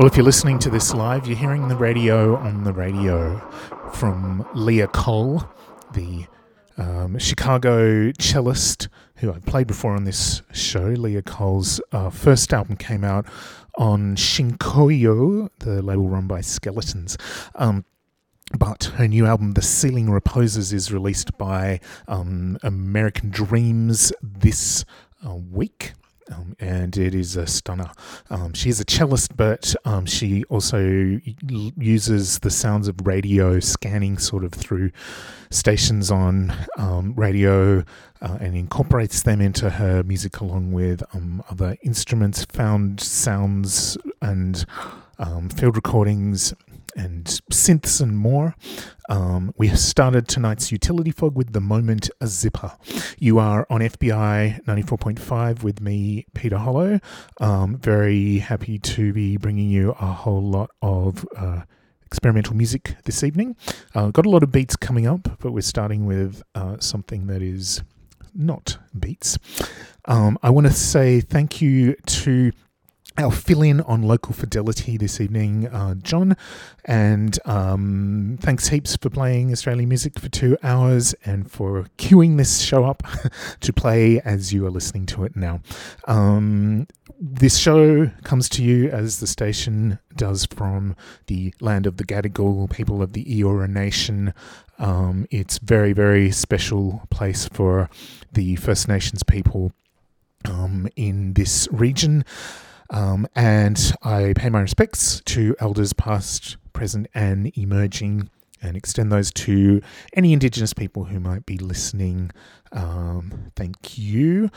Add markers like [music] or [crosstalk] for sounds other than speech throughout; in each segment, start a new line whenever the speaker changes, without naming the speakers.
Well, if you're listening to this live, you're hearing the radio on the radio from Lia Kohl, the um, Chicago cellist who I played before on this show. Lia Kohl's uh, first album came out on Shinkoyo, the label run by Skeletons. Um, but her new album, The Ceiling Reposes, is released by um, American Dreams this uh, week um, and it is a stunner. Um, she's a cellist, but um, she also uses the sounds of radio scanning sort of through stations on um, radio uh, and incorporates them into her music along with um, other instruments, found sounds, and um, field recordings and synths and more. Um, we started tonight's utility fog with the moment a zipper. You are on FBI 94.5 with me, Peter Hollo. Um, very happy to be bringing you a whole lot of. Uh, experimental music this evening. Uh, got a lot of beats coming up, but we're starting with uh, something that is not beats. Um, I want to say thank you to our fill in on local fidelity this evening, uh, John. And um, thanks heaps for playing Australian music for two hours and for queuing this show up [laughs] to play as you are listening to it now. Um, this show comes to you as the station does from the land of the Gadigal, people of the Eora Nation. Um, it's very, very special place for the First Nations people um, in this region. Um, and I pay my respects to elders past, present, and emerging, and extend those to any Indigenous people who might be listening. Um, thank you.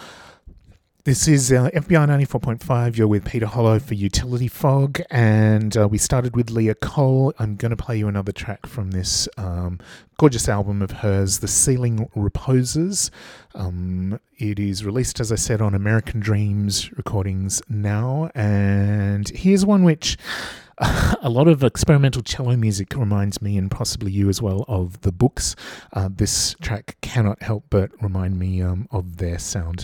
This is uh, FBI 94.5. You're with Peter Hollo for Utility Fog, and uh, we started with Lia Kohl. I'm going to play you another track from this um, gorgeous album of hers, The Ceiling Reposes. Um, it is released, as I said, on American Dreams Recordings now, and here's one which [laughs] a lot of experimental cello music reminds me, and possibly you as well, of the books. Uh, this track cannot help but remind me um, of their sound.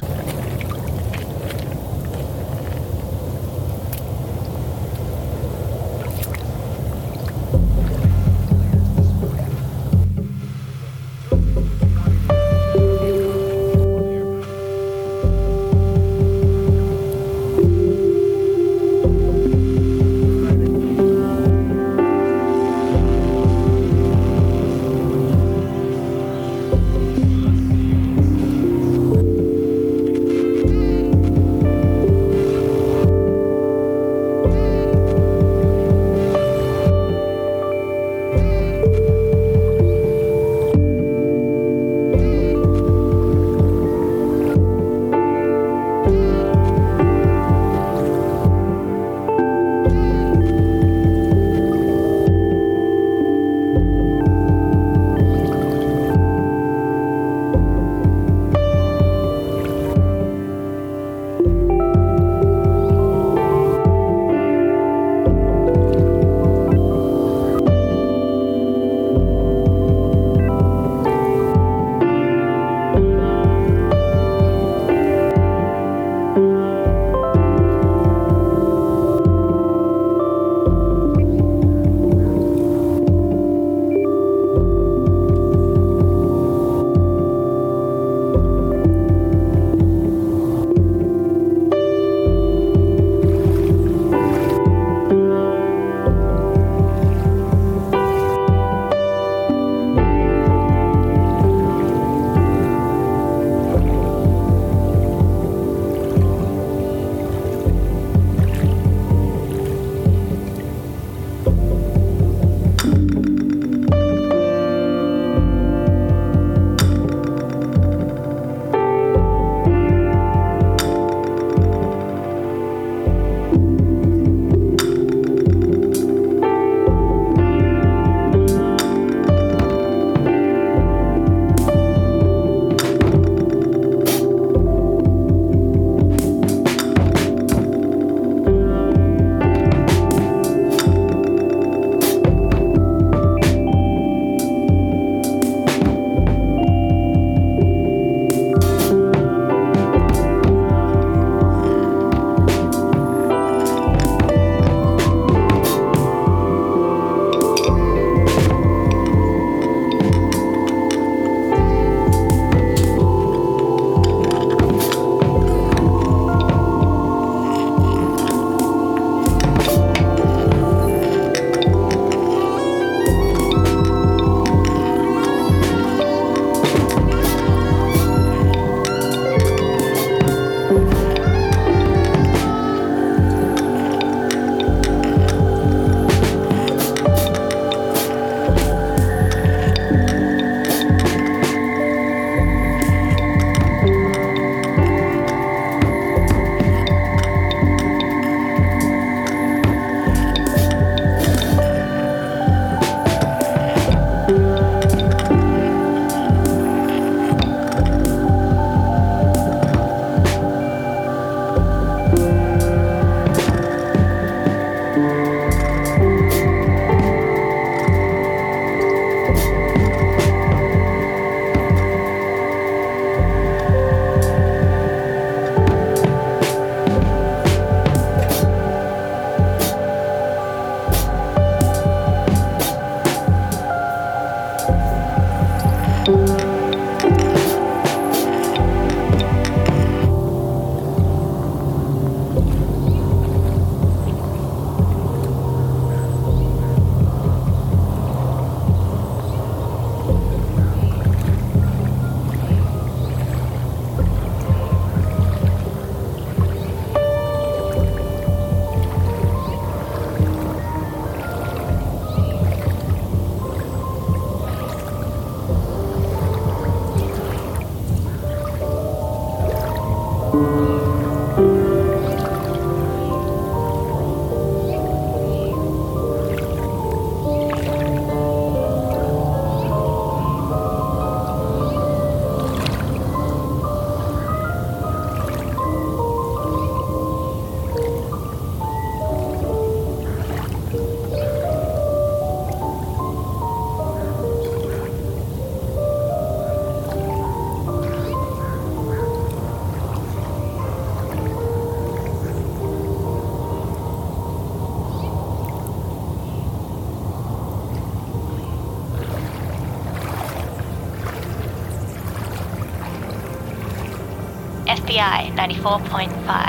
FBI 94.5.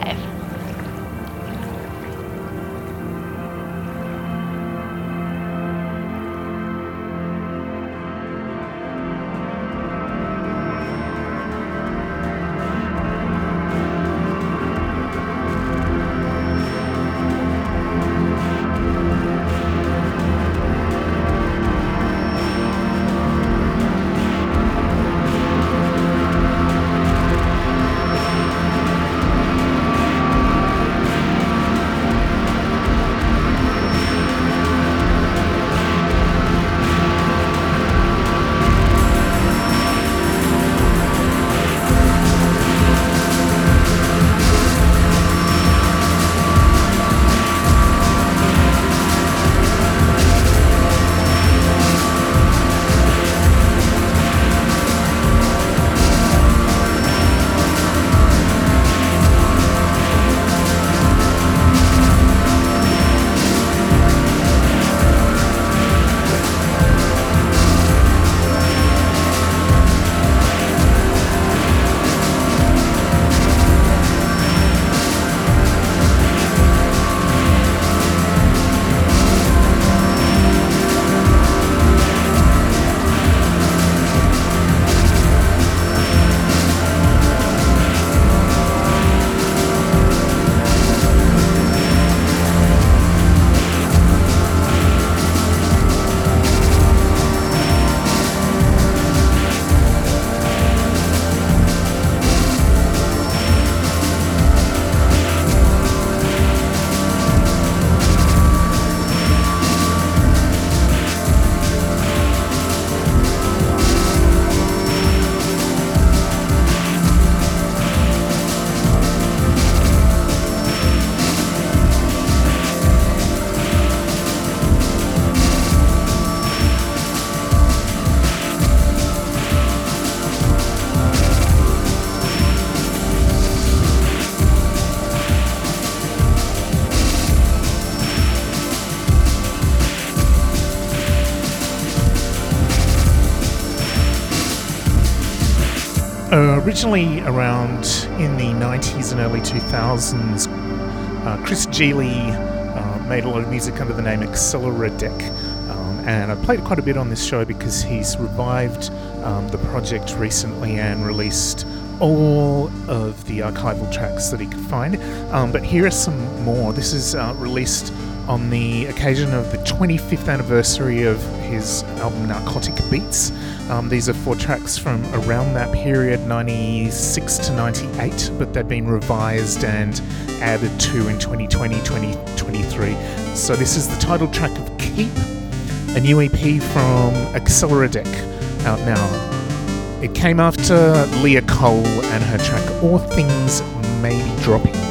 originally around in the 90s and early 2000s, uh, Chris Jeely uh, made a lot of music under the name Accelera Deck. Um, and I played quite a bit on this show because he's revived um, the project recently and released all of the archival tracks that he could find. Um, but here are some more. This is uh, released on the occasion of the 25th anniversary of his album Narcotic Beats. Um, these are four tracks from around that period, 96 to 98, but they've been revised and added to in 2020 2023. So, this is the title track of Keep, a new EP from Accelera Deck, out now. It came after Lia Kohl and her track All Things May Be Dropping.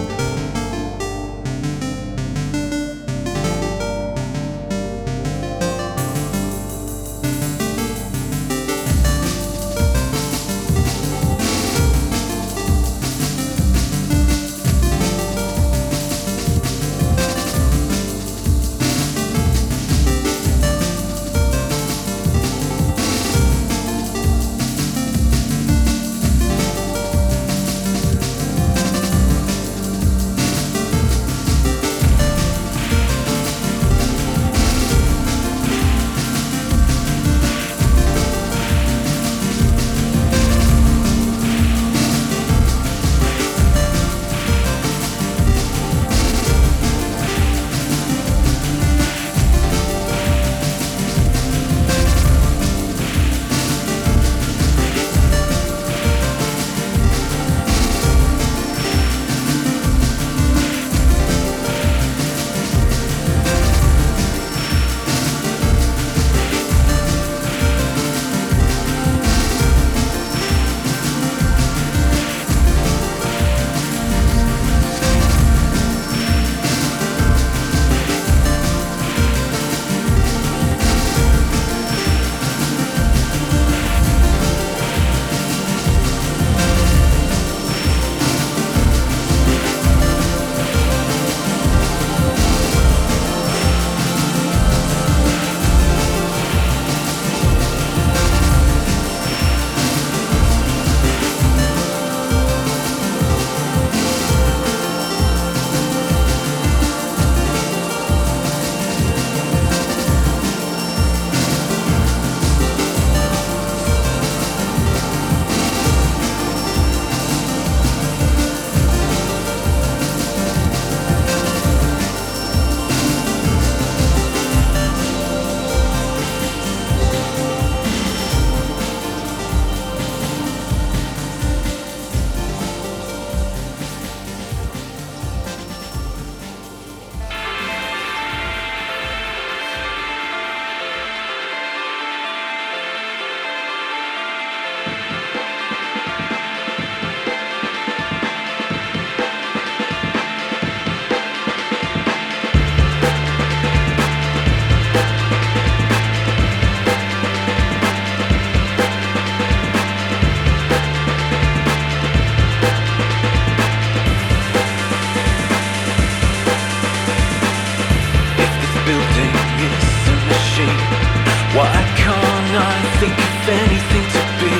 anything to be.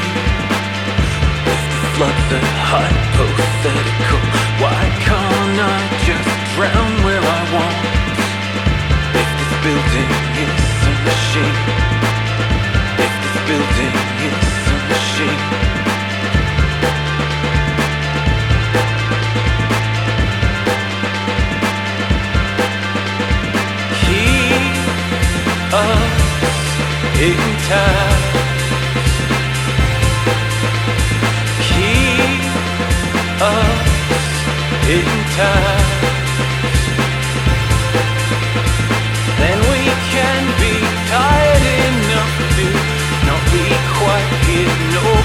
Flood the hypothetical. Why can't I just drown where I want? If this building is a machine. If this building is a machine. Keep us in time. in time. Then we can be tired enough to not be quite
ignored.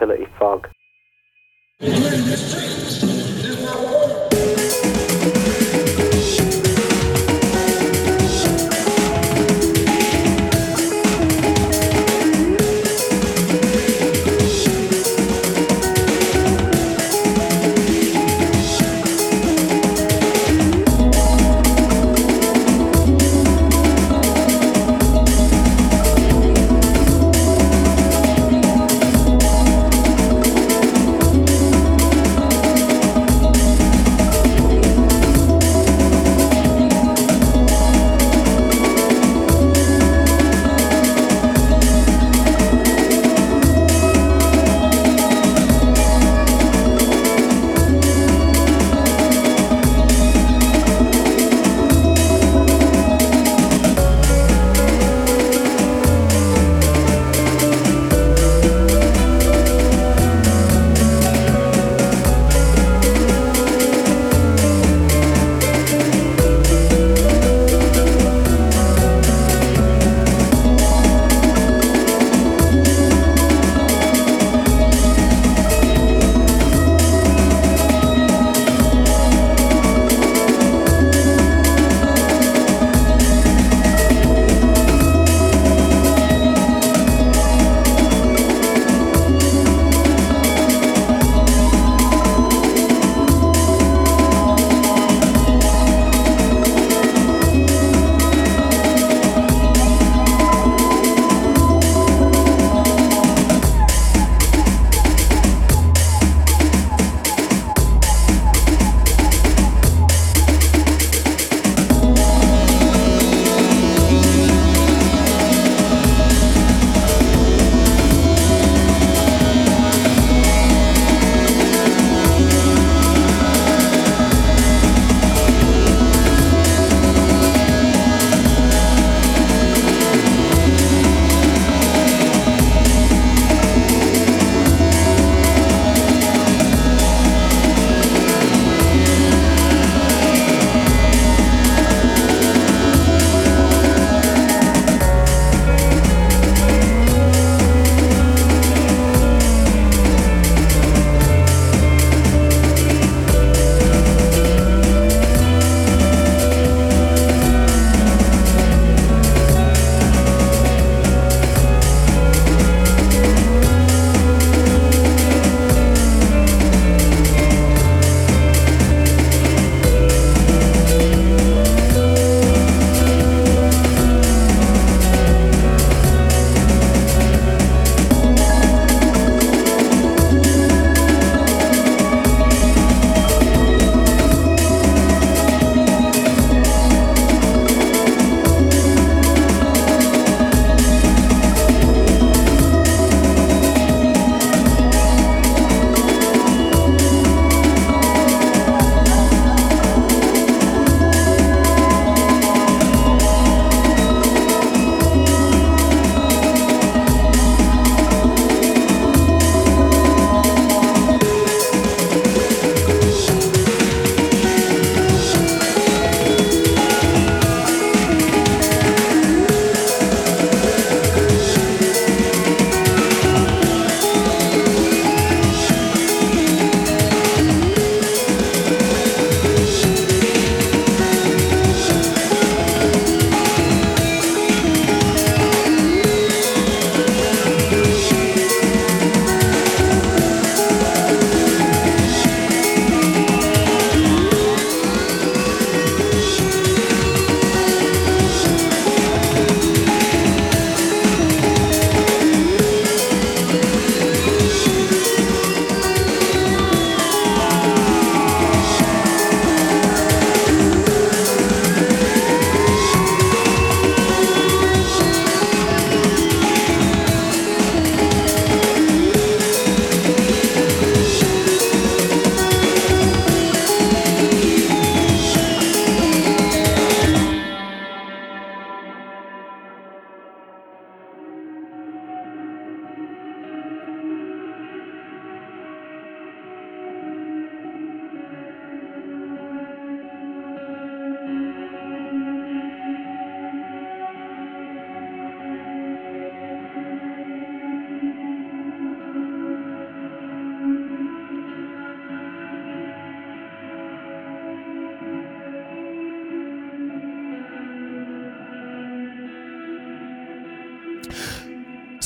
Utility fog.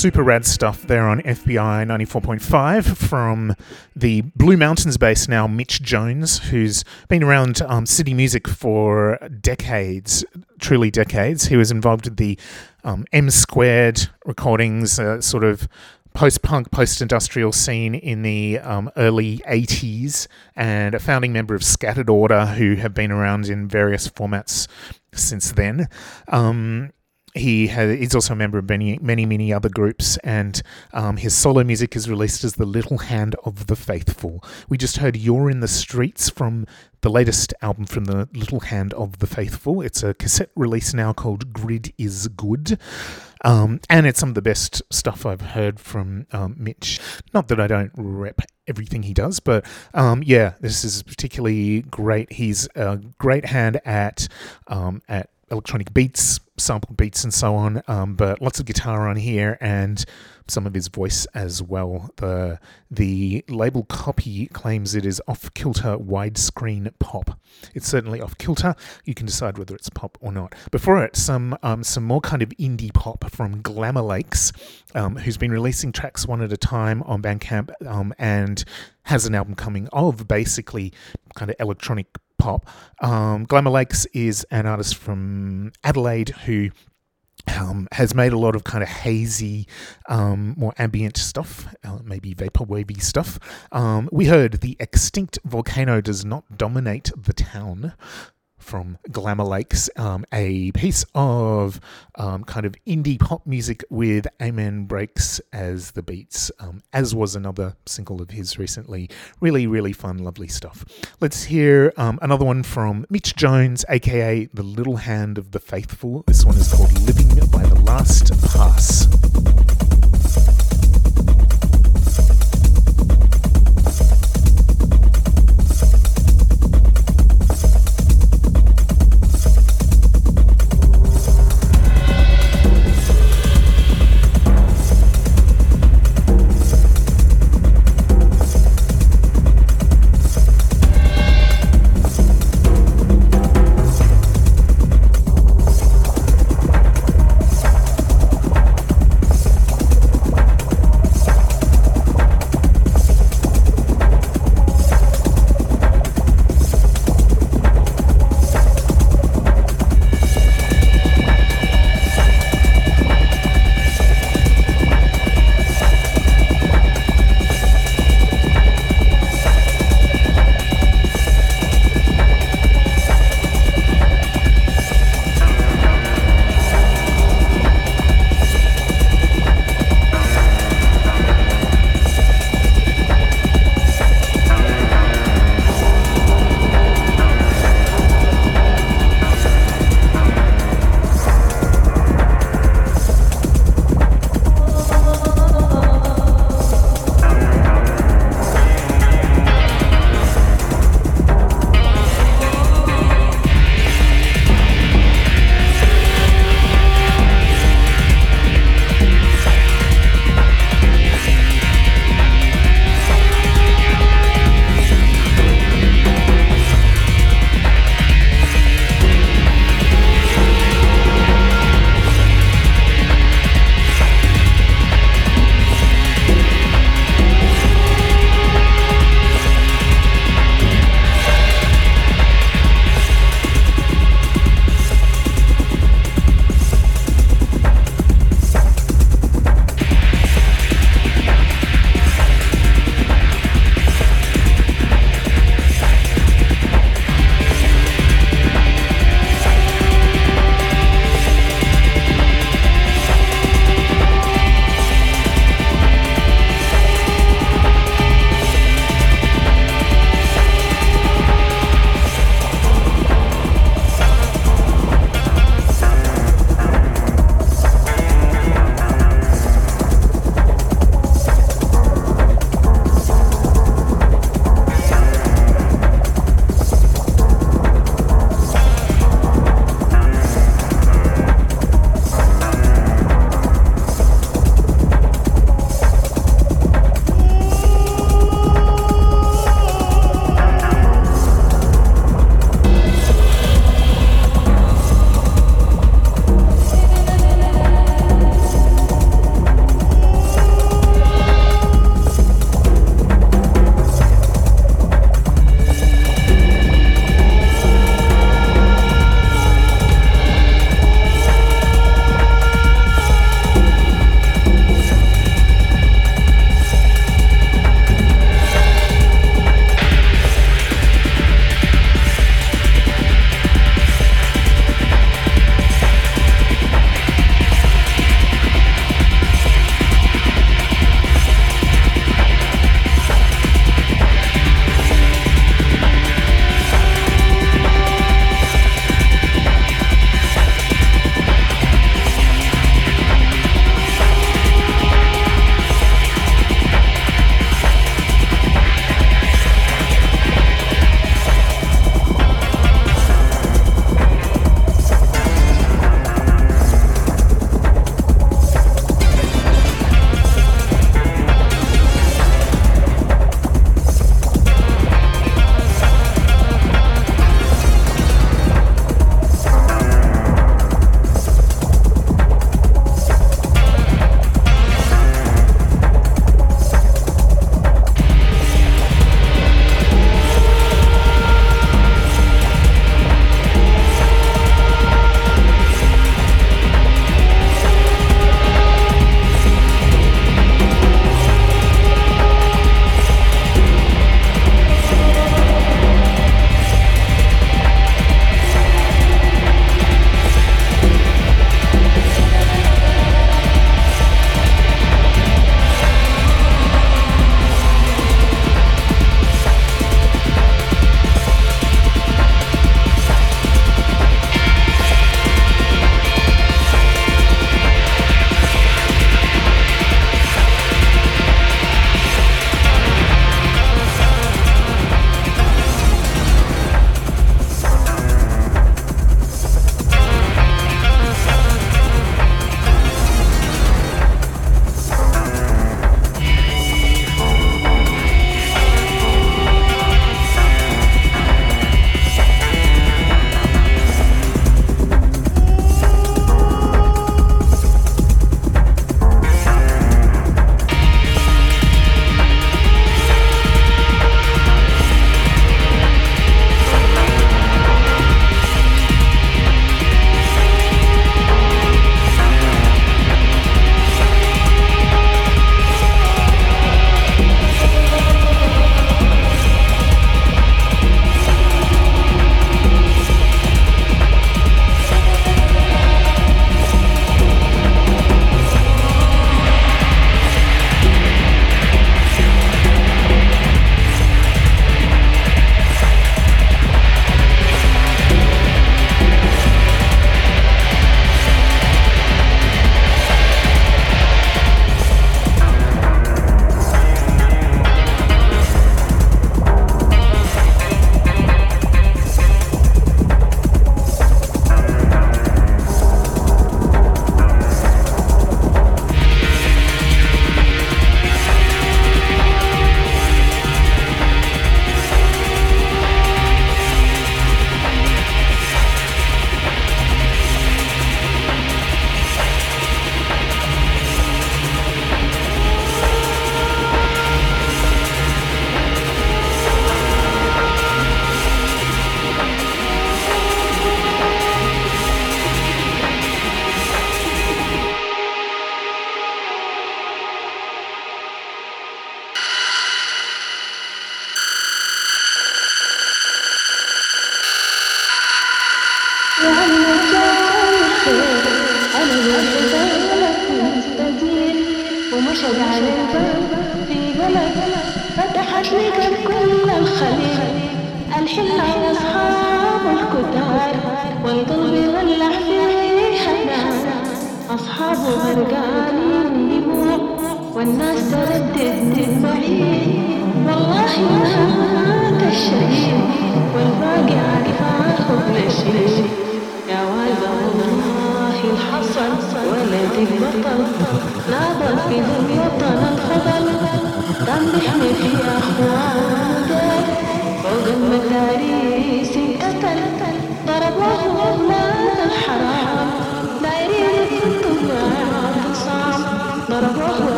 Super rad stuff there on FBI 94.5 from the Blue Mountains base now, Mitch Jones, who's been around um, Sydney music for decades, truly decades. He was involved with the um, M Squared recordings, uh, sort of post punk, post industrial scene in the um, early 80s, and a founding member of Scattered Order, who have been around in various formats since then. Um, he has, he's also a member of many, many, many other groups, and um, his solo music is released as The Little Hand of the Faithful. We just heard You're in the Streets from the latest album from The Little Hand of the Faithful. It's a cassette release now called Grid is Good. Um, and it's some of the best stuff I've heard from um, Mitch. Not that I don't rep everything he does, but um, yeah, this is particularly great. He's a great hand at um, at electronic beats, sampled beats, and so on. Um, but lots of guitar on here and some of his voice as well. The the label copy claims it is off kilter widescreen pop. It's certainly off kilter. You can decide whether it's pop or not. Before it, some um, some more kind of indie pop from Glamour Lakes, um, who's been releasing tracks one at a time on Bandcamp um, and has an album coming of basically kind of electronic pop. Um, Glamour Lakes is an artist from Adelaide who um, has made a lot of kind of hazy, um, more ambient stuff, uh, maybe vaporwavy stuff. Um, we heard the extinct volcano does not dominate the town from Glamour Lakes, um, a piece of um, kind of indie pop music with Amen Breaks as the beats, um, as was another single of his recently. Really, really fun, lovely stuff. Let's hear um, another one from Mitch Jones, aka The Little Hand of the Faithful. This one is called Living by the Last Pass.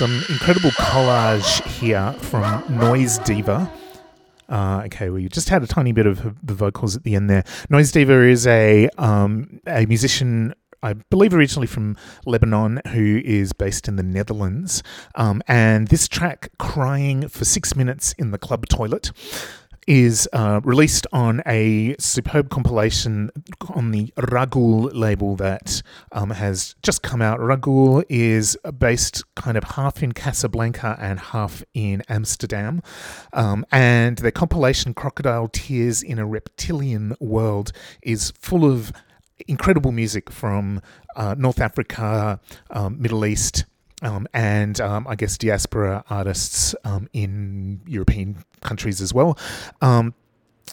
Some incredible collage here from Noise Diva. Uh, okay, we just had a tiny bit of the vocals at the end there. Noise Diva is a um, a musician. I believe originally from Lebanon, who is based in the Netherlands. Um, and this track, Crying for Six Minutes in the Club Toilet, is uh, released on a superb compilation on the Raghoul label that um, has just come out. Raghoul is based kind of half in Casablanca and half in Amsterdam. Um, and their compilation, Crocodile Tears in a Reptilian World, is full of incredible music from uh, North Africa, um, Middle East, um, and um, I guess diaspora artists um, in European countries as well. Um,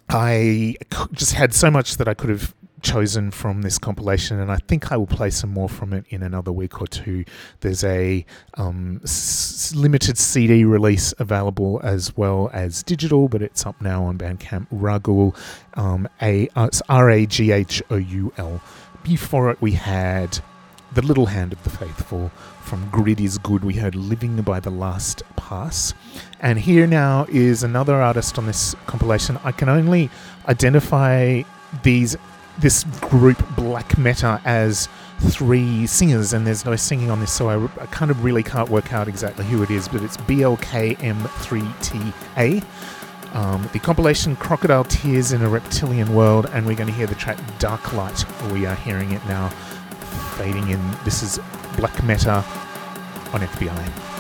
I just had so much that I could have chosen from this compilation, and I think I will play some more from it in another week or two. There's a um, s- limited CD release available as well as digital, but it's up now on Bandcamp. Raghoul, um, a uh, R A G H O U L. Before it, we had the Little Hand of the Faithful from Grid is Good. We heard Living by the Last Pass. And here now is another artist on this compilation. I can only identify these this group Black Meta as three singers, and there's no singing on this, so I, I kind of really can't work out exactly who it is, but it's BLKM3TA. Um, the compilation Crocodile Tears in a Reptilian World, and we're going to hear the track Dark Light. We are hearing it now fading in. This is Black Meta on FBi.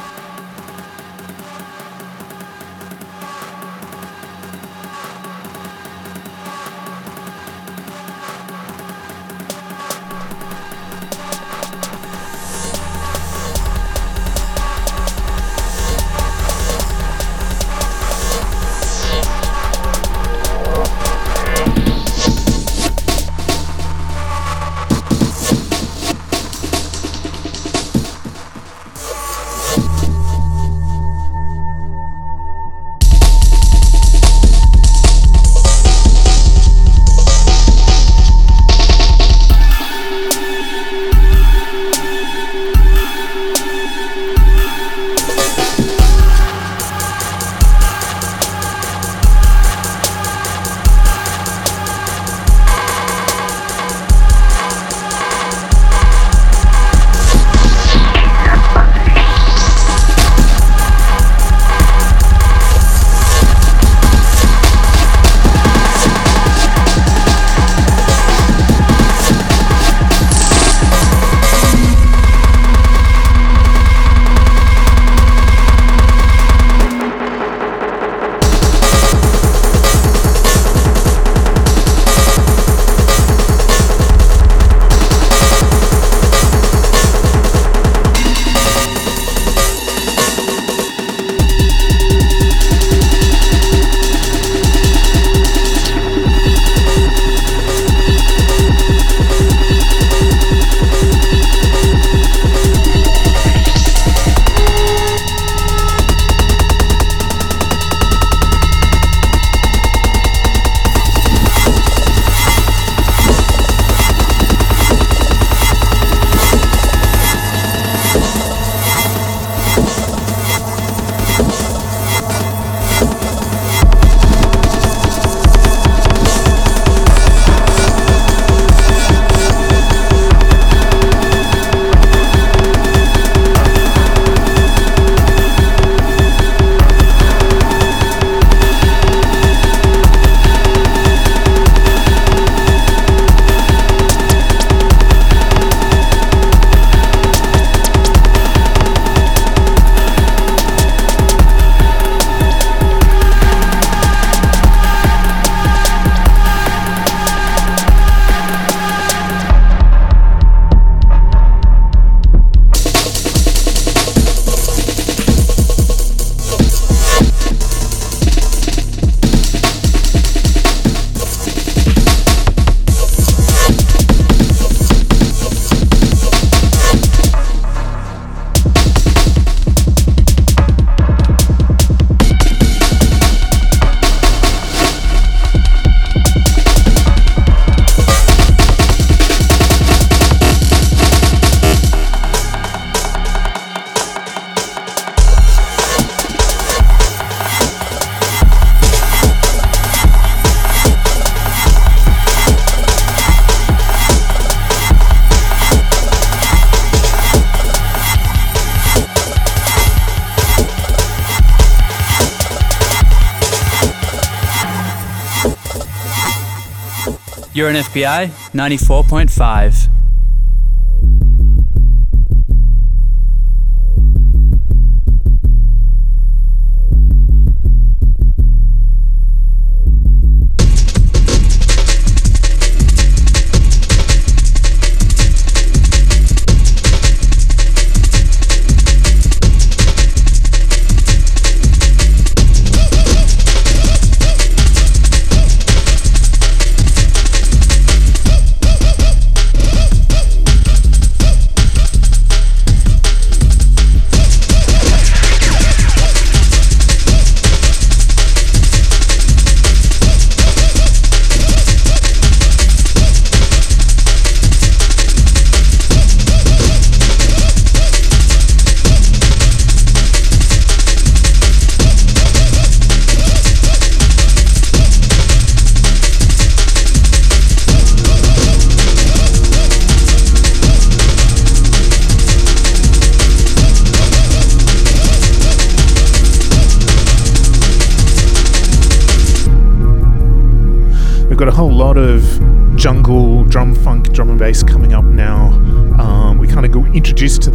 FBi 94.5.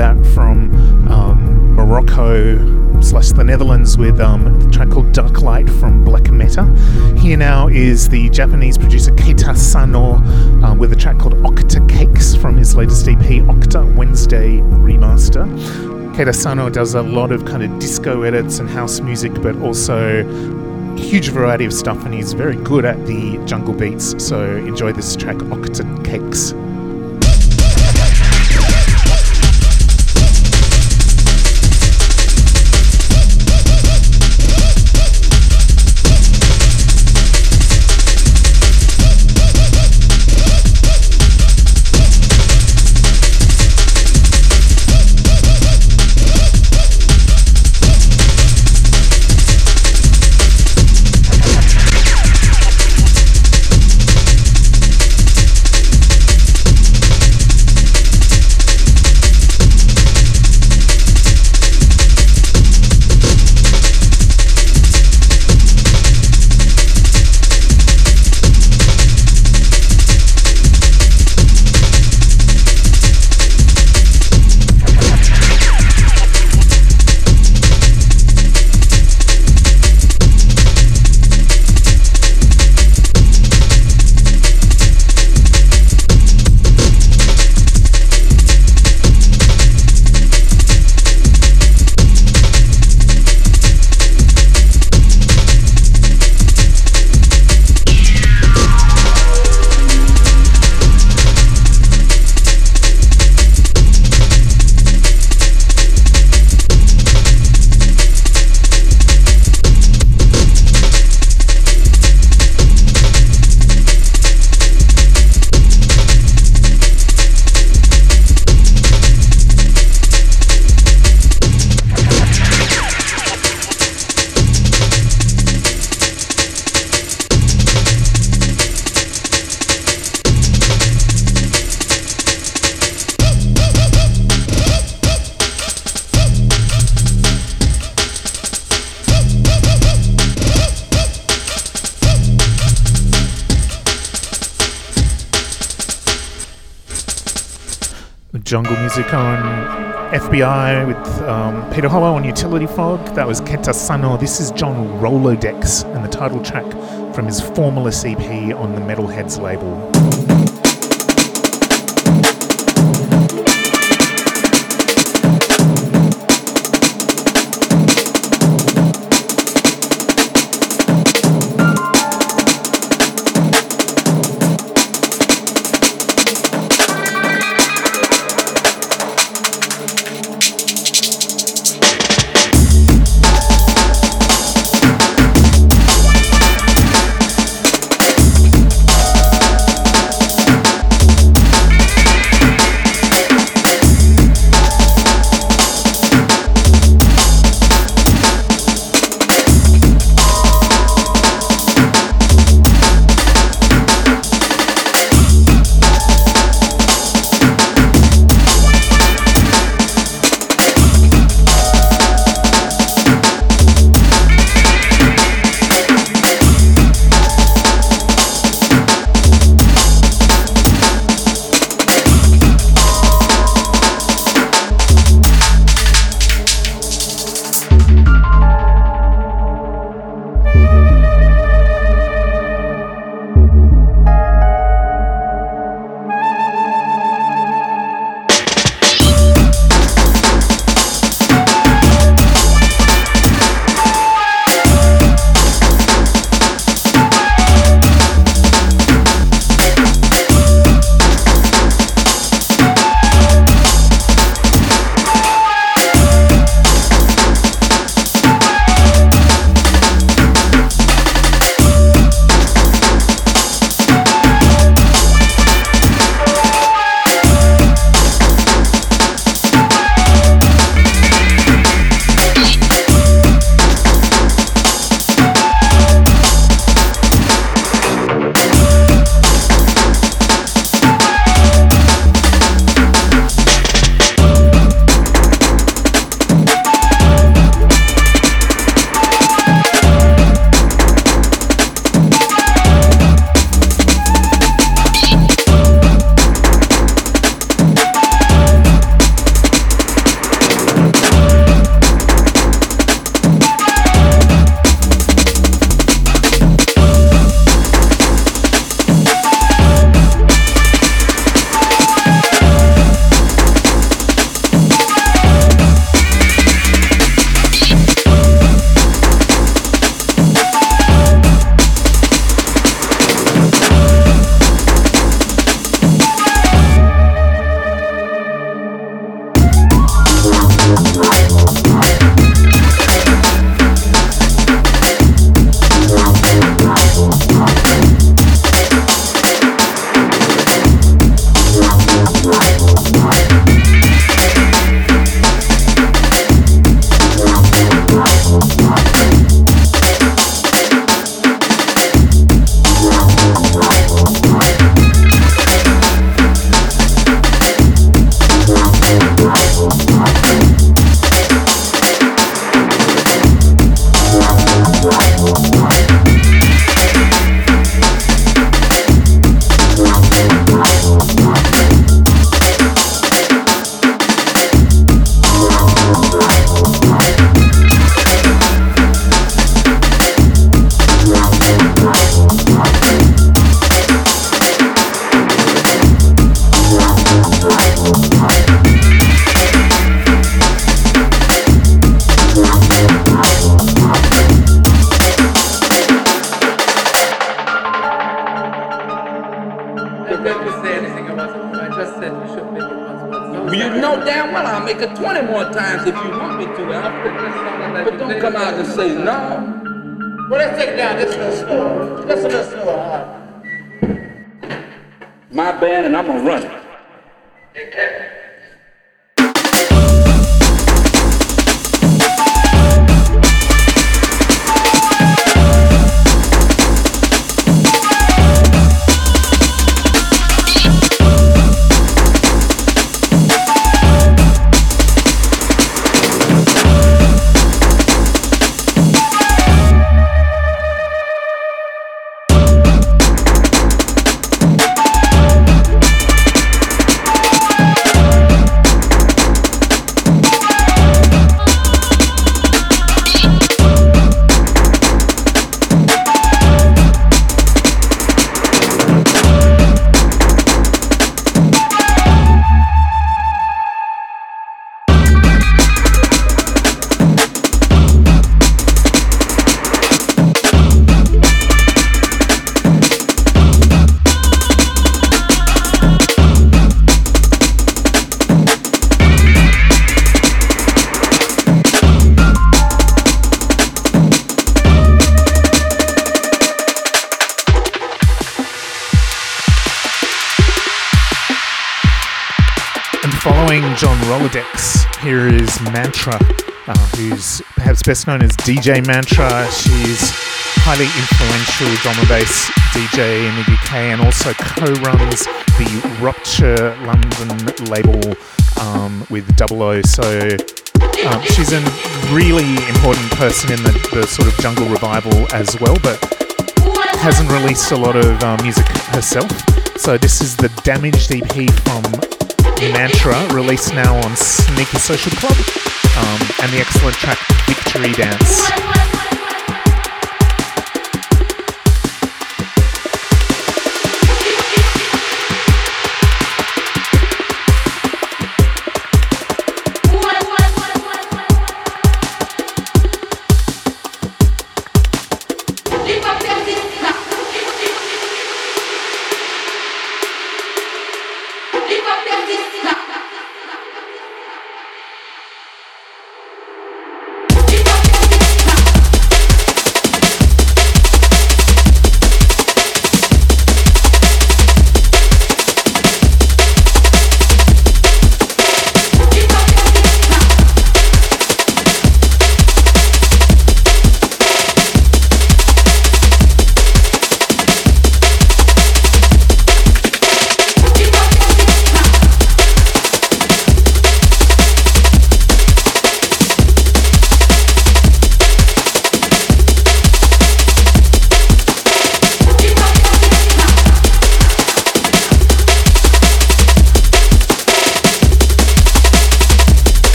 that from um, Morocco slash the Netherlands with um, a track called Dark Light from Black Meta. Here now is the Japanese producer Keita Sano um, with a track called Octa Cakes from his latest EP, Octa Wednesday Remaster. Keita Sano does a lot of kind of disco edits and house music, but also huge variety of stuff, and he's very good at the jungle beats. So enjoy this track, Octa Cakes. With um, Peter Hollo on Utility Fog. That was Keita Sano. This is John Rolodex and the title track from his Formless EP on the Metalheadz label. Mantra, uh, who's perhaps best known as DJ Mantra. She's highly influential drum and bass DJ in the UK and also co-runs the Rupture London label um, with Double O. So um, she's a really important person in the, the sort of jungle revival as well, but hasn't released a lot of uh, music herself. So this is the Damaged EP from Mantra, released now on Sneaker Social Club, um, and the excellent track Victory Dance.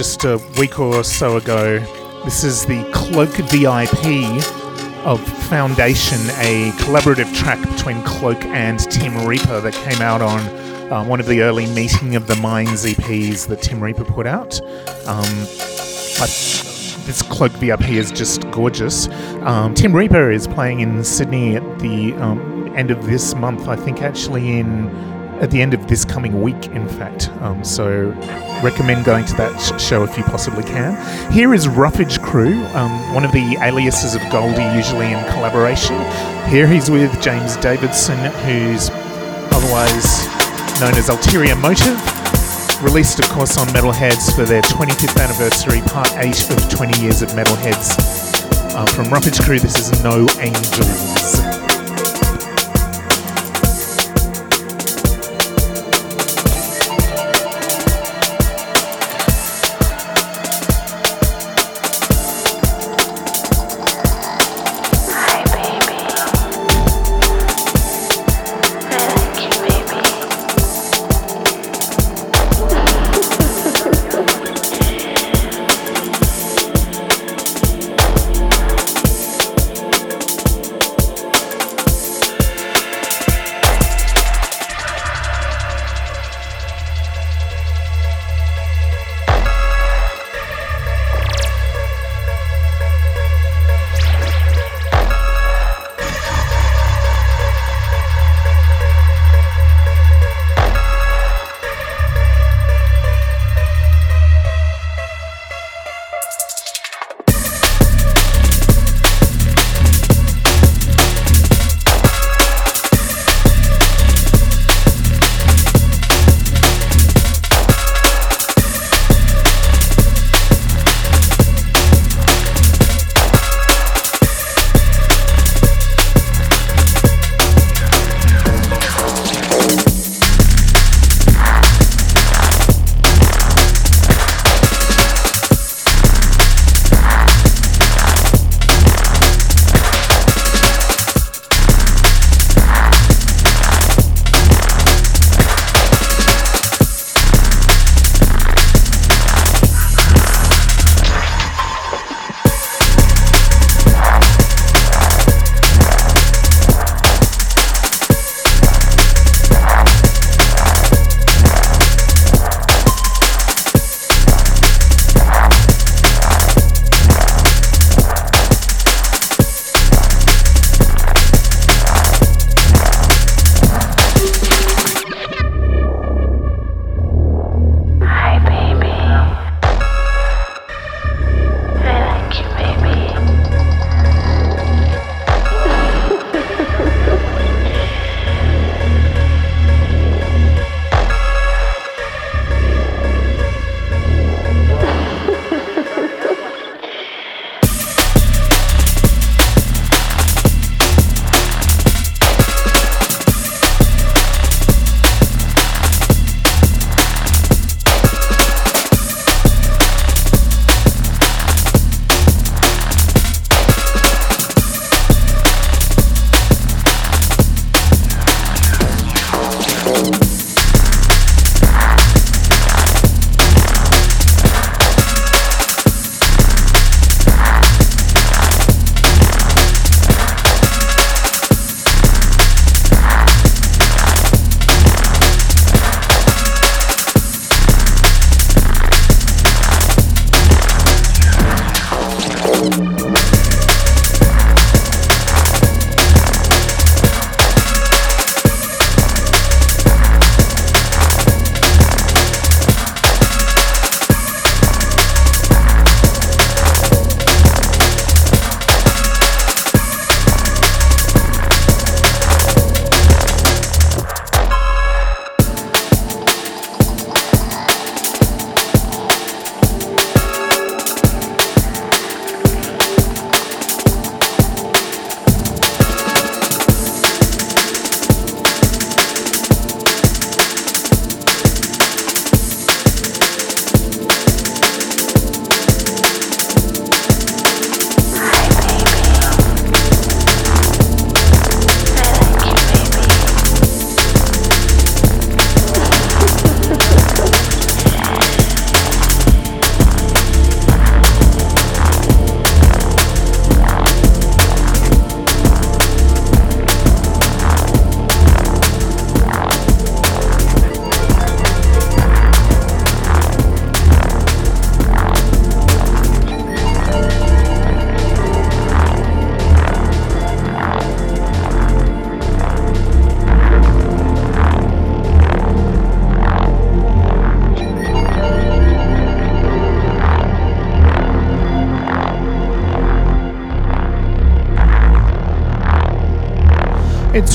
Just a week or so ago. This is the Cloak VIP of Foundation, a collaborative track between Cloak and Tim Reaper that came out on uh, one of the early Meeting of the Minds EPs that Tim Reaper put out. Um, this Cloak VIP is just gorgeous. Um, Tim Reaper is playing in Sydney at the um, end of this month, I think, actually in at the end of this coming week, in fact. Um, so recommend going to that sh- show if you possibly can. Here is Roughage Crew, um, one of the aliases of Goldie, usually in collaboration. Here he's with James Davidson, who's otherwise known as Ulterior Motive. Released, of course, on Metalheadz for their 25th anniversary, part 8 of 20 years of Metalheadz. Uh, from Roughage Crew, this is No Angels.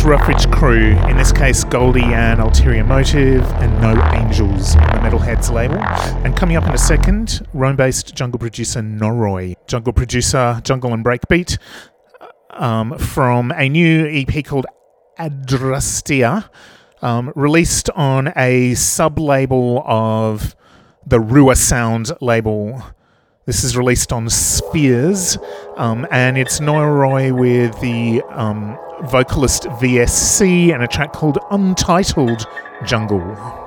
Roughage Crew, in this case Goldie and Ulterior Motive, and No Angels on the Metalheadz label. And coming up in a second, Rome based jungle producer Noroi, jungle producer, jungle and breakbeat, um, from a new EP called Adrastia, um, released on a sub label of the Rua Sound label. This is released on Spheres, um, and it's Noroi with the um, vocalist VSC and a track called Untitled Jungle.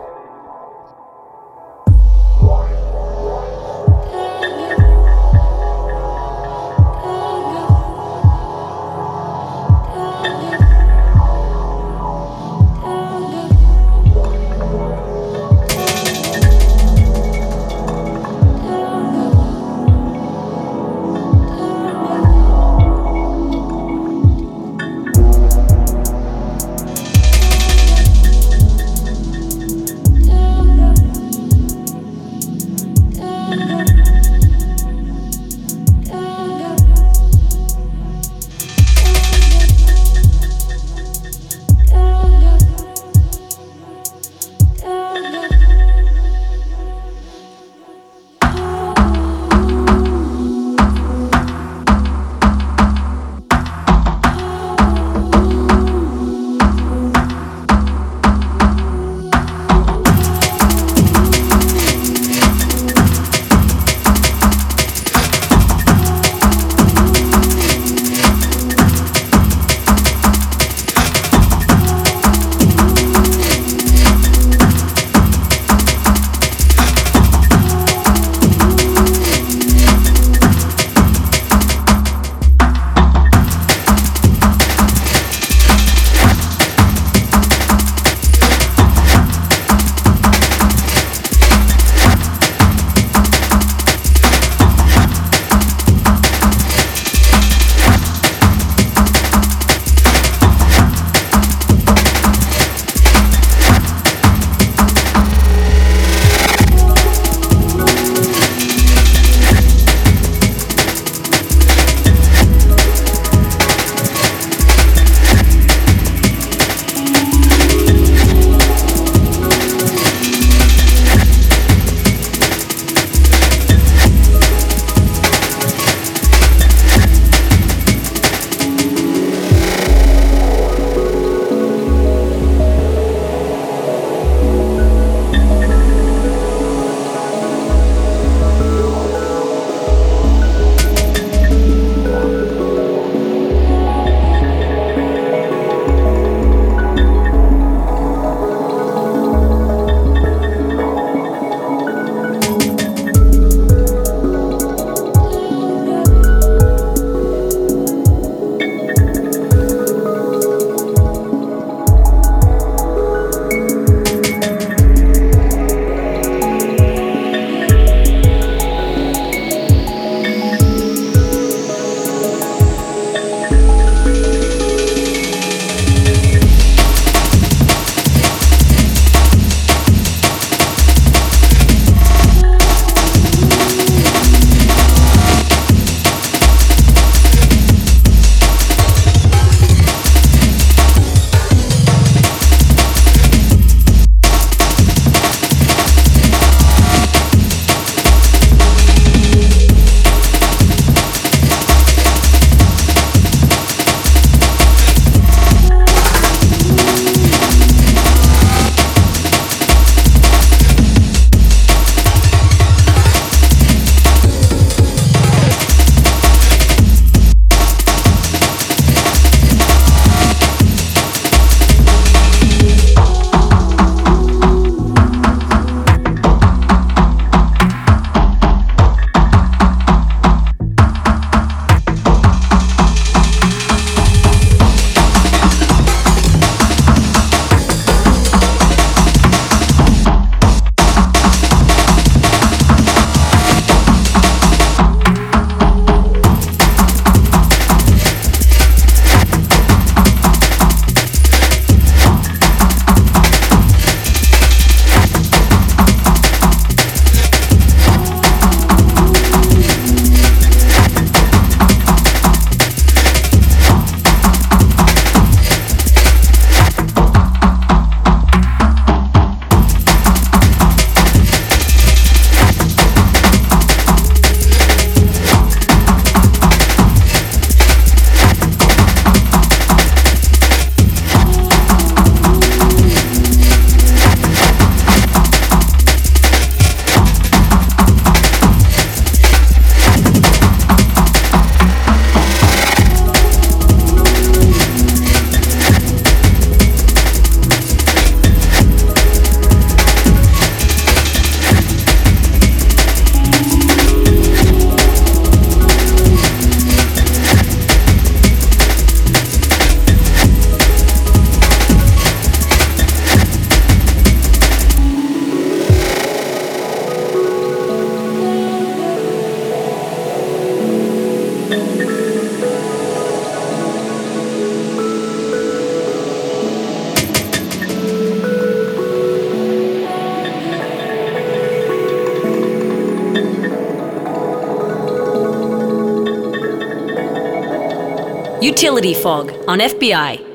Utility Fog on FBi.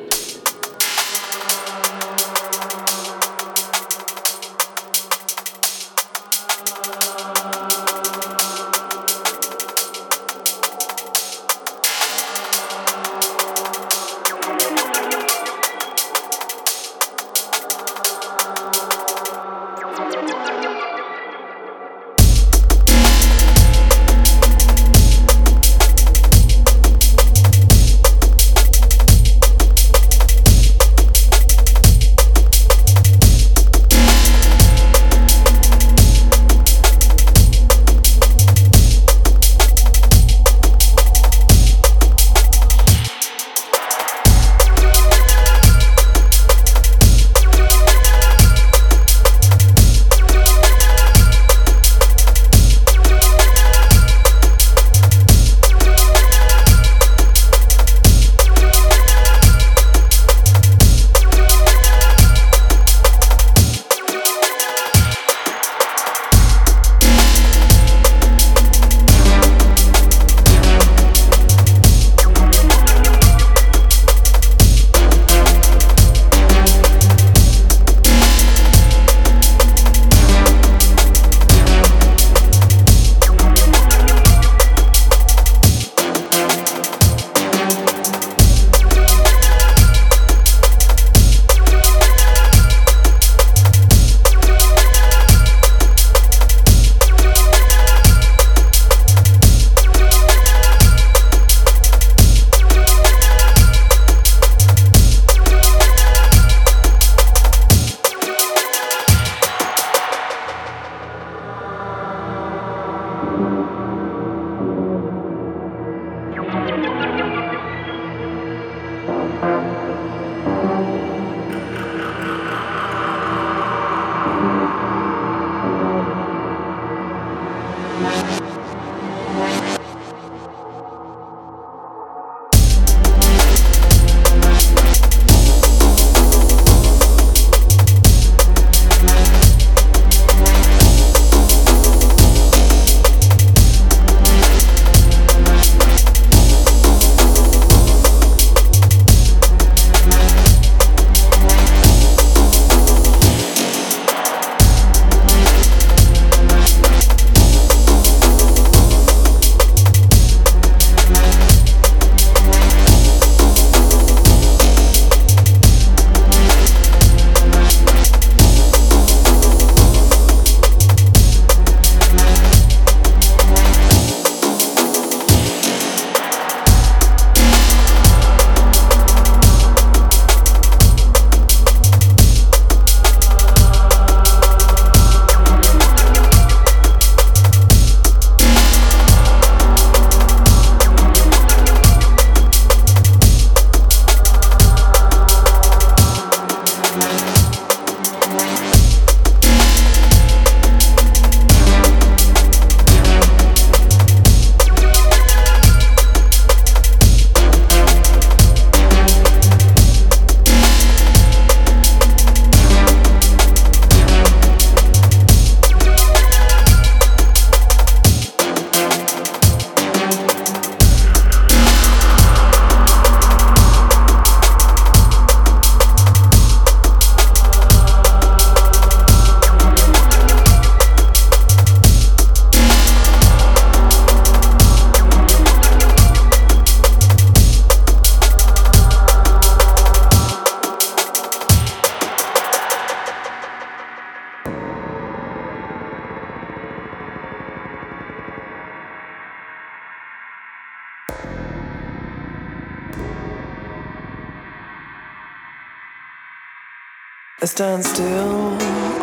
I stand still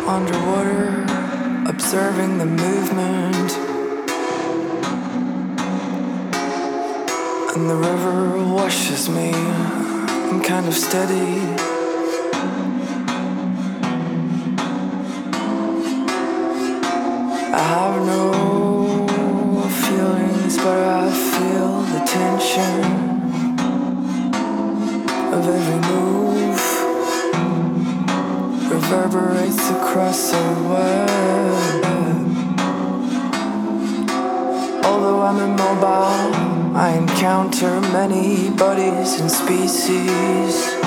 underwater, observing the movement. And the river washes me. I'm kind of steady. Many bodies and species.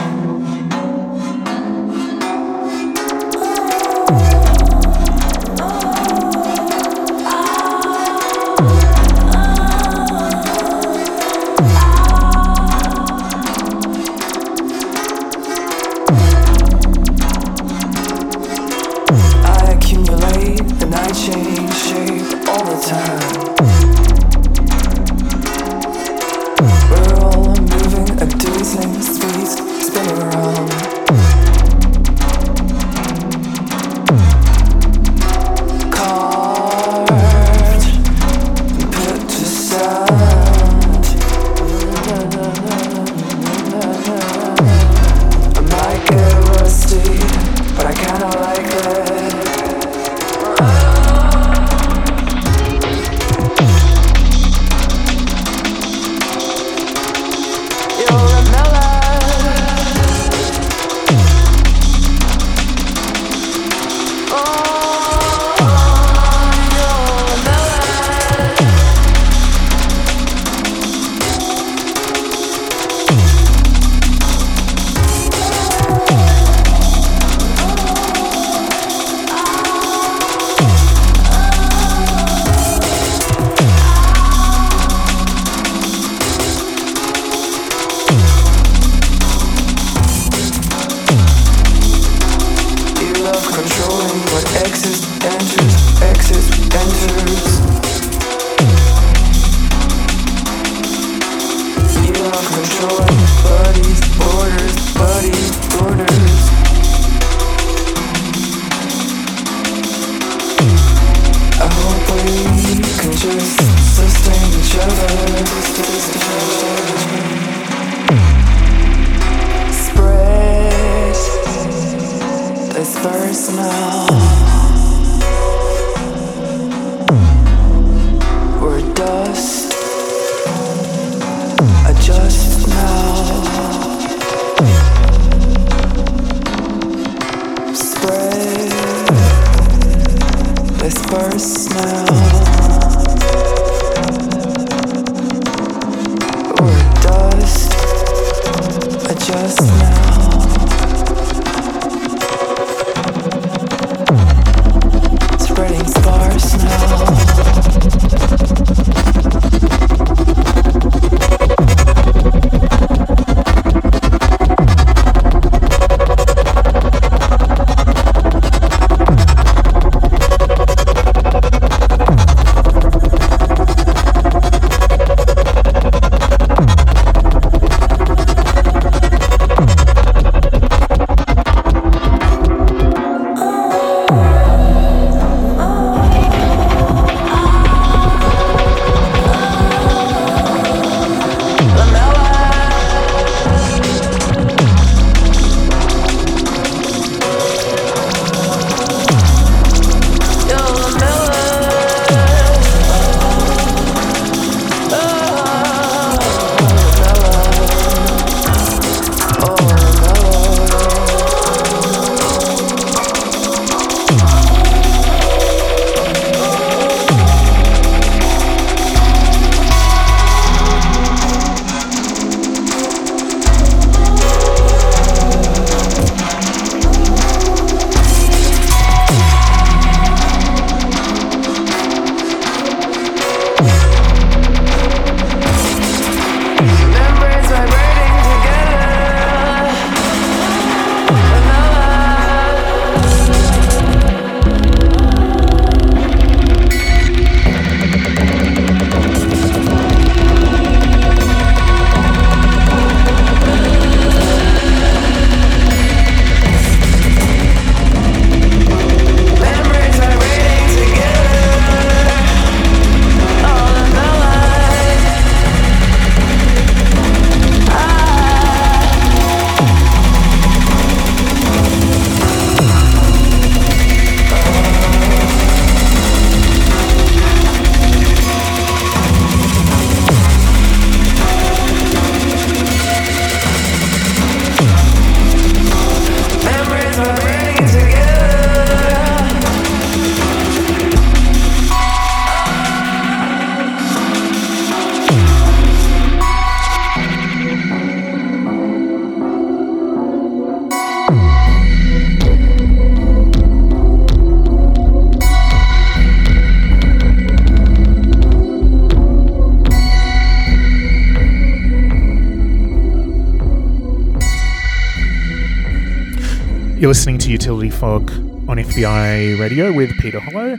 With Peter Hollo.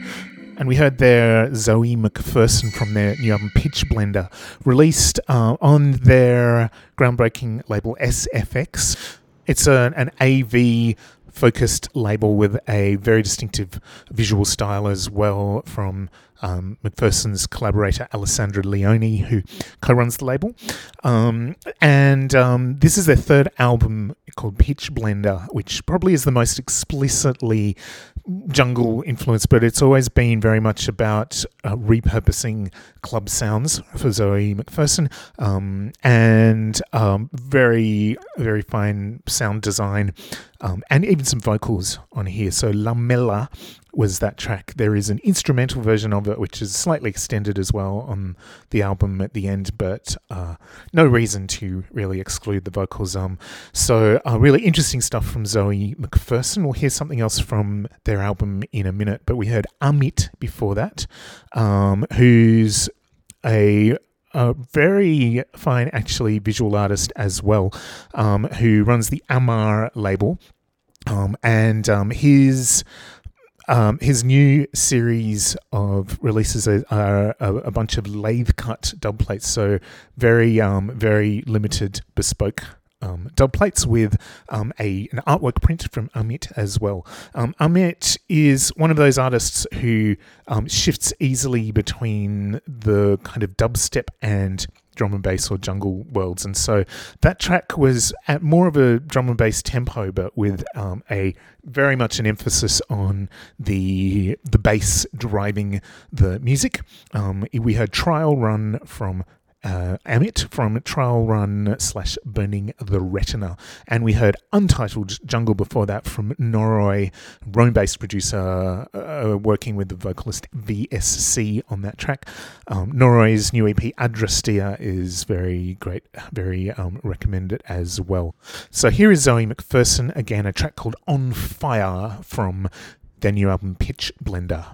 And we heard there Zoe McPherson from their new album Pitch Blender, released uh, on their groundbreaking label SFX. It's a, an AV focused label with a very distinctive visual style as well from um, McPherson's collaborator Alessandra Leone, who co runs the label. Um, and um, this is their third album called Pitch Blender, which probably is the most explicitly jungle influence, but it's always been very much about uh, repurposing club sounds for Zoe McPherson um, and um, very, very fine sound design um, and even some vocals on here. So Lamella was that track. There is an instrumental version of it, which is slightly extended as well on the album at the end, but uh, no reason to really exclude the vocals. Um, so uh, really interesting stuff from Zoe McPherson. We'll hear something else from their album in a minute, but we heard Amit before that, um, who's a a very fine, actually, visual artist as well, um, who runs the Amar label. Um, and um, his um, his new series of releases are, a, bunch of lathe cut dub plates, so very, um, very limited bespoke um, dub plates with um, a an artwork print from Amit as well. Um, Amit is one of those artists who um, shifts easily between the kind of dubstep and drum and bass or jungle worlds. And so that track was at more of a drum and bass tempo, but with um, a very much an emphasis on the the bass driving the music. Um, we heard Trial Run from uh, Amit from Trial Run slash Burning the Retina. And we heard Untitled Jungle before that from Noroi, Rome based producer uh, working with the vocalist VSC on that track. Um, Noroi's new EP Adrastia is very great, very um, recommended as well. So here is Zoe McPherson again, a track called On Fire from their new album Pitch Blender.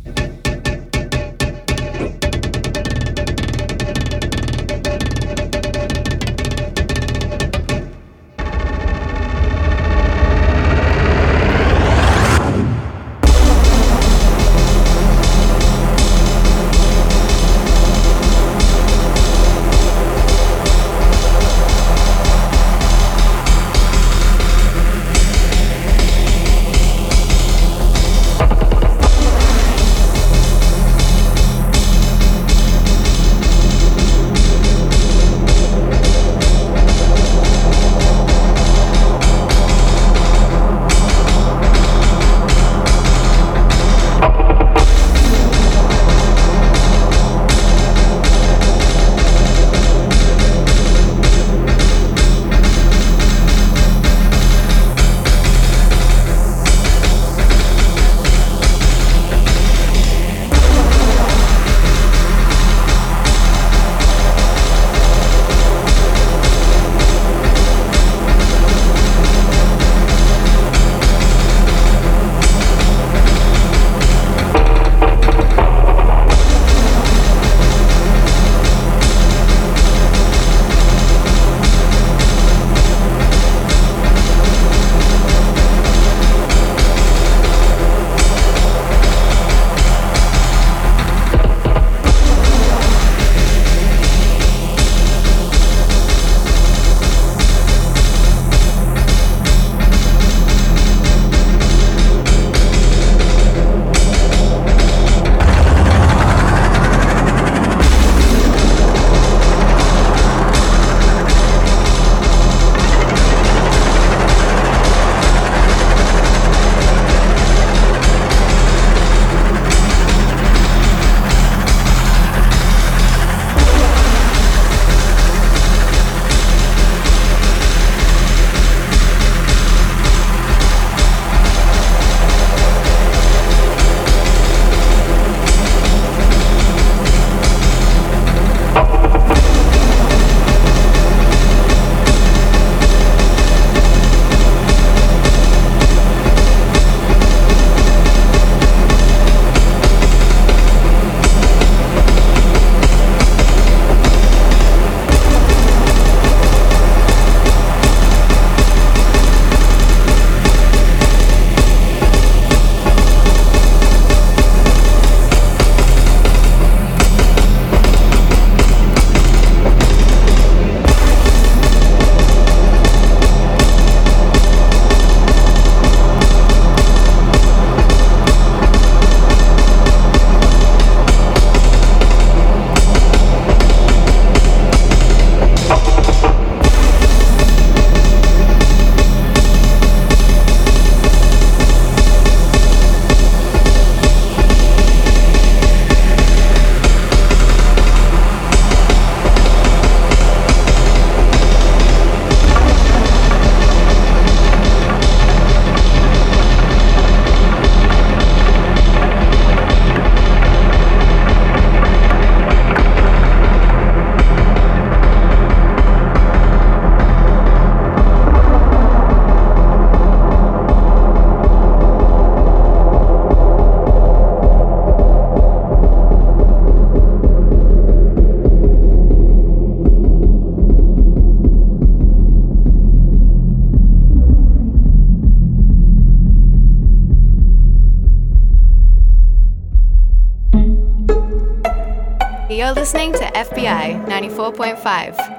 Listening to FBi 94.5.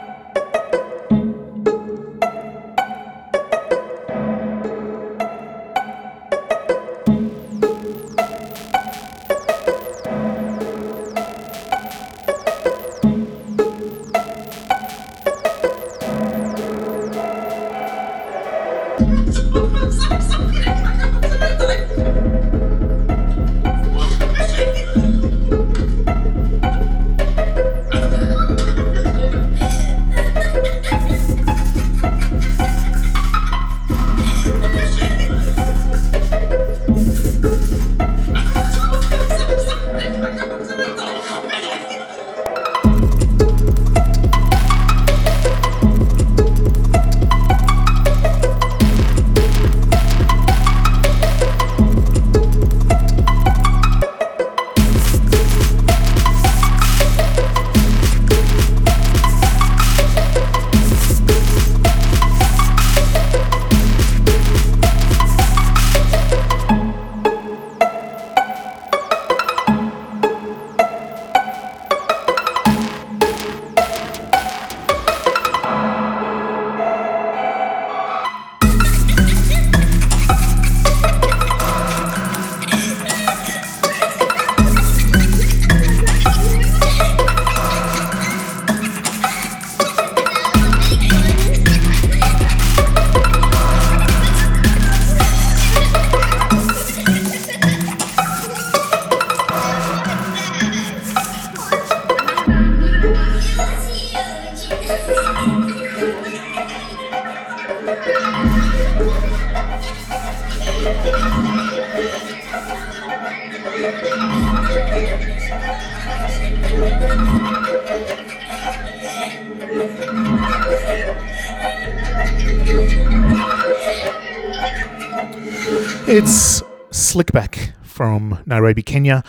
It's Slickback from Nairobi, Kenya,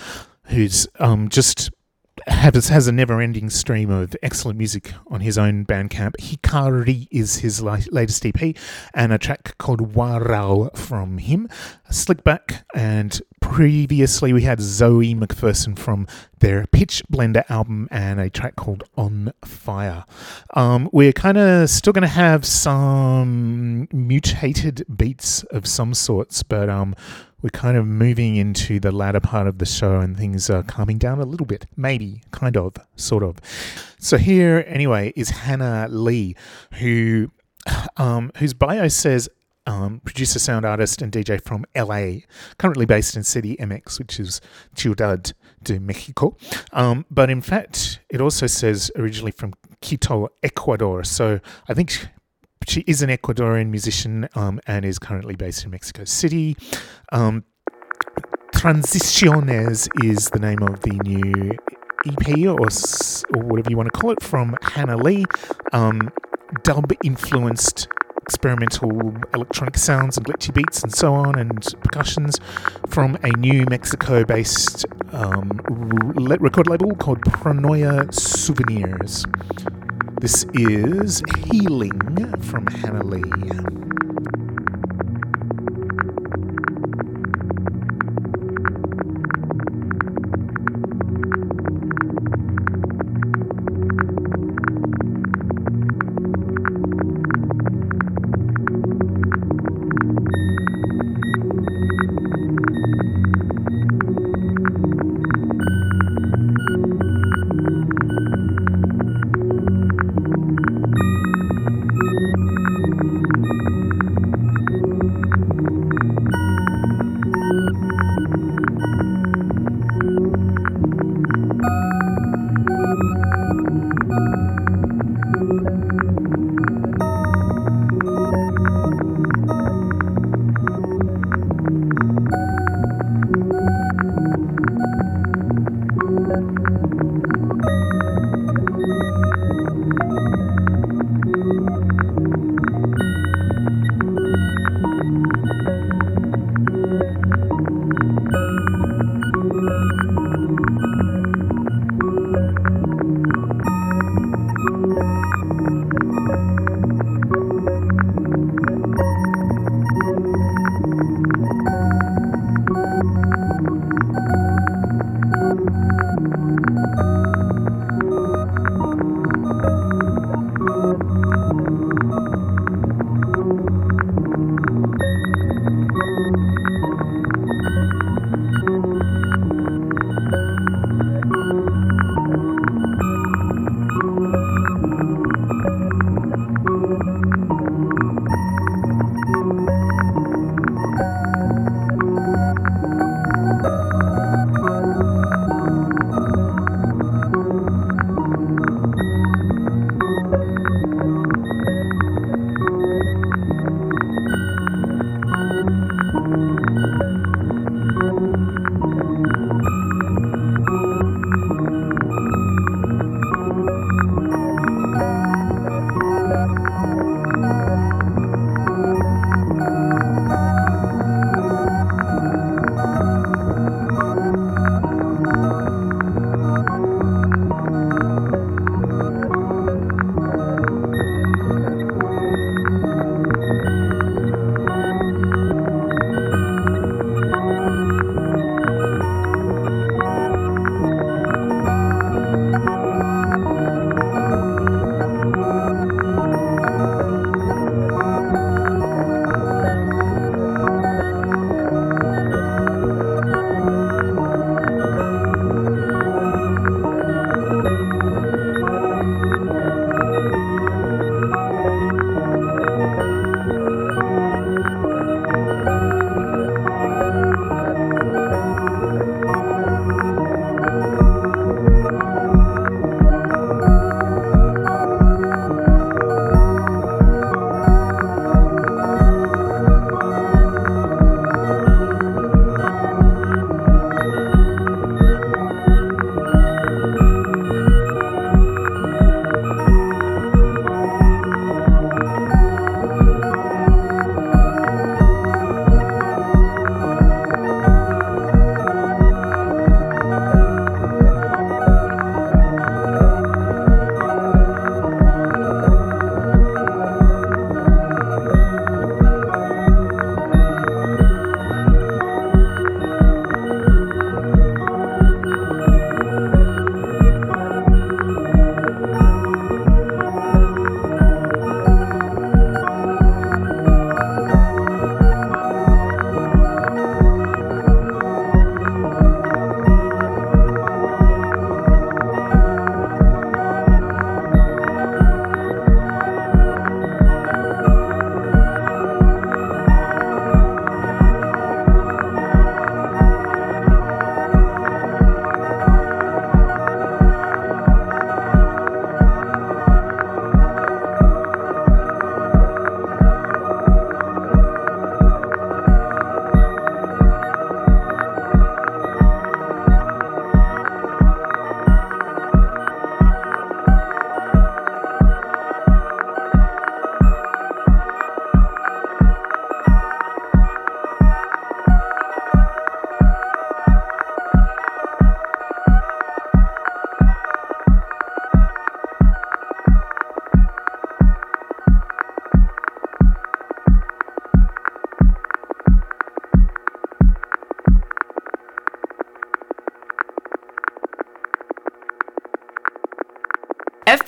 who's um, just has, has a never-ending stream of excellent music on his own Bandcamp. Hikari is his la- latest EP, and a track called Warao from him. Slickback, and previously we had Zoe McPherson from their Pitch Blender album and a track called On Fire. Um, we're kind of still going to have some mutated beats of some sorts, but um, we're kind of moving into the latter part of the show and things are calming down a little bit. Maybe, kind of, sort of. So here, anyway, is Hannah Lee, who um, whose bio says um, producer, sound artist, and DJ from LA, currently based in City MX, which is Ciudad de Mexico. Um, but in fact, it also says originally from Quito, Ecuador. So I think she is an Ecuadorian musician um, and is currently based in Mexico City. Um, Transiciones is the name of the new EP or, or whatever you want to call it from Hannah Lee. Um, dub influenced experimental electronic sounds and glitchy beats and so on and percussions from a new Mexico based um, r- record label called Pronoia Souvenirs. This is Healing from Hannah Lee.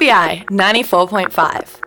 FBi 94.5.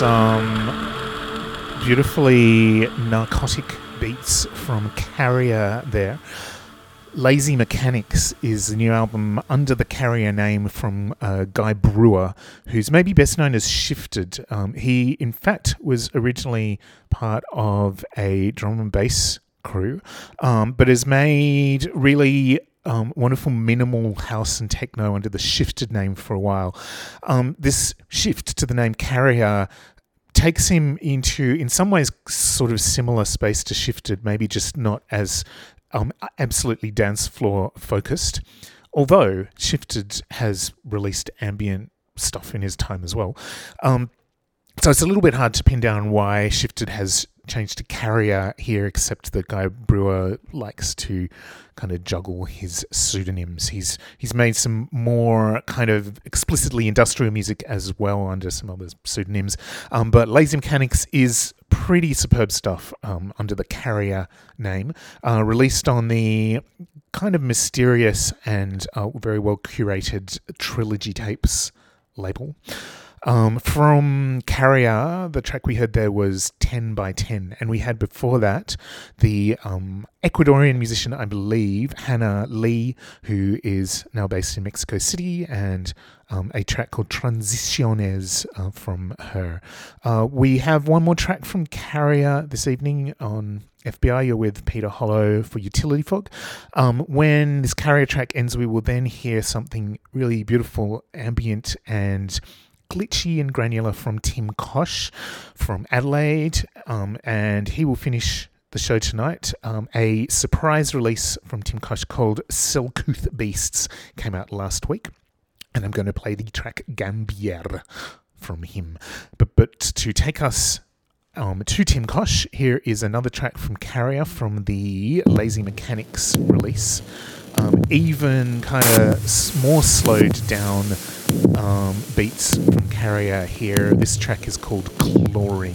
Some beautifully narcotic beats from Carrier there. Lazy Mechanics is the new album under the Carrier name from uh, Guy Brewer, who's maybe best known as Shifted. Um, he, in fact, was originally part of a drum and bass crew, um, but has made really um, wonderful minimal house and techno under the shifted name for a while. Um, this shift to the name Carrier takes him into, in some ways, sort of similar space to Shifted, maybe just not as um, absolutely dance floor focused. Although Shifted has released ambient stuff in his time as well. Um, so it's a little bit hard to pin down why Shifted has changed to Carrier here, except that Guy Brewer likes to kind of juggle his pseudonyms. He's he's made some more kind of explicitly industrial music as well under some other pseudonyms. Um, but Lazy Mechanics is pretty superb stuff um, under the Carrier name, uh, released on the kind of mysterious and uh, very well curated Trilogy Tapes label. Um, from Carrier, the track we heard there was 10 by 10, and we had before that the um, Ecuadorian musician, I believe, Hannah Lee, who is now based in Mexico City, and um, a track called Transiciones uh, from her. Uh, we have one more track from Carrier this evening on FBi. You're with Peter Hollo for Utility Fog. Um, when this Carrier track ends, we will then hear something really beautiful, ambient, and glitchy and granular from Tim Koch from Adelaide, um, and he will finish the show tonight. Um, a surprise release from Tim Koch called Selcouth Beasts came out last week, and I'm going to play the track Gambier from him. But but to take us um, to Tim Koch, here is another track from Carrier from the Lazy Mechanics release. Um, even kind of more slowed down um, beats from Carrier here. This track is called Chlorine.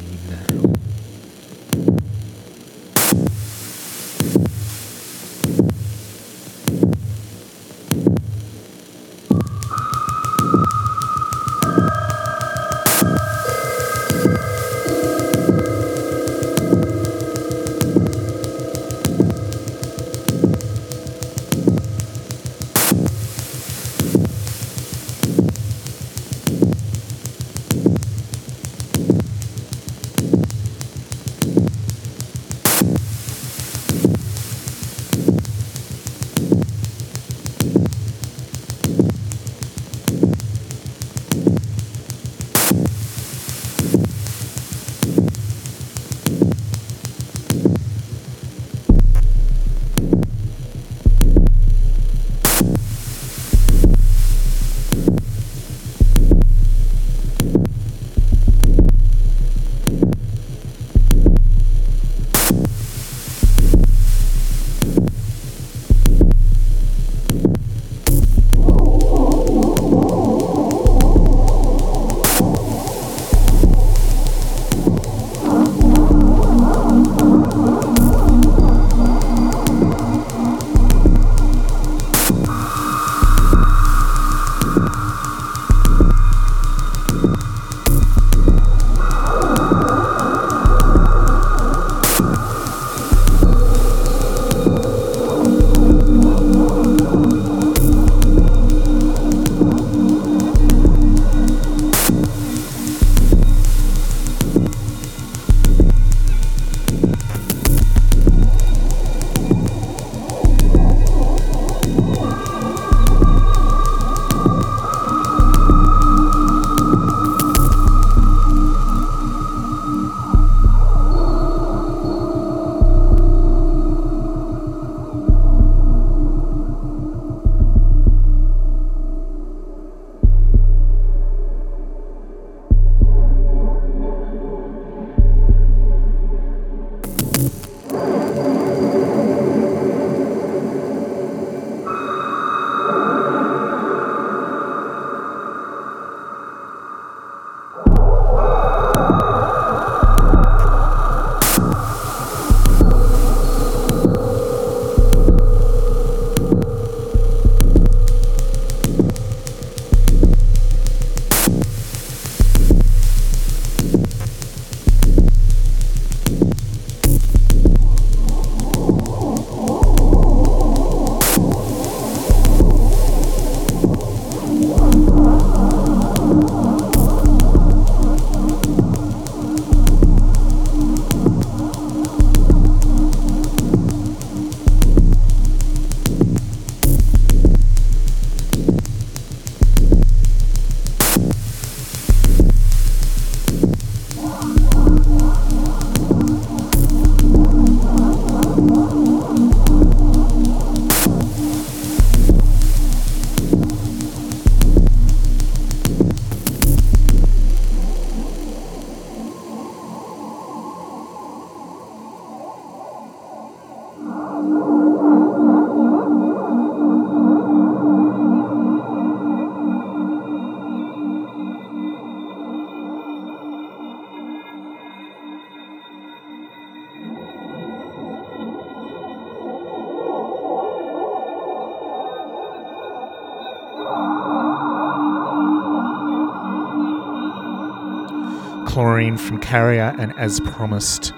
From Carrier, and as promised,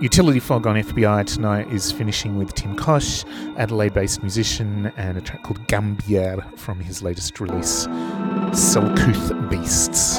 Utility Fog on FBi tonight is finishing with Tim Koch, Adelaide based musician, and a track called Gambier from his latest release, Selcouth Beasts.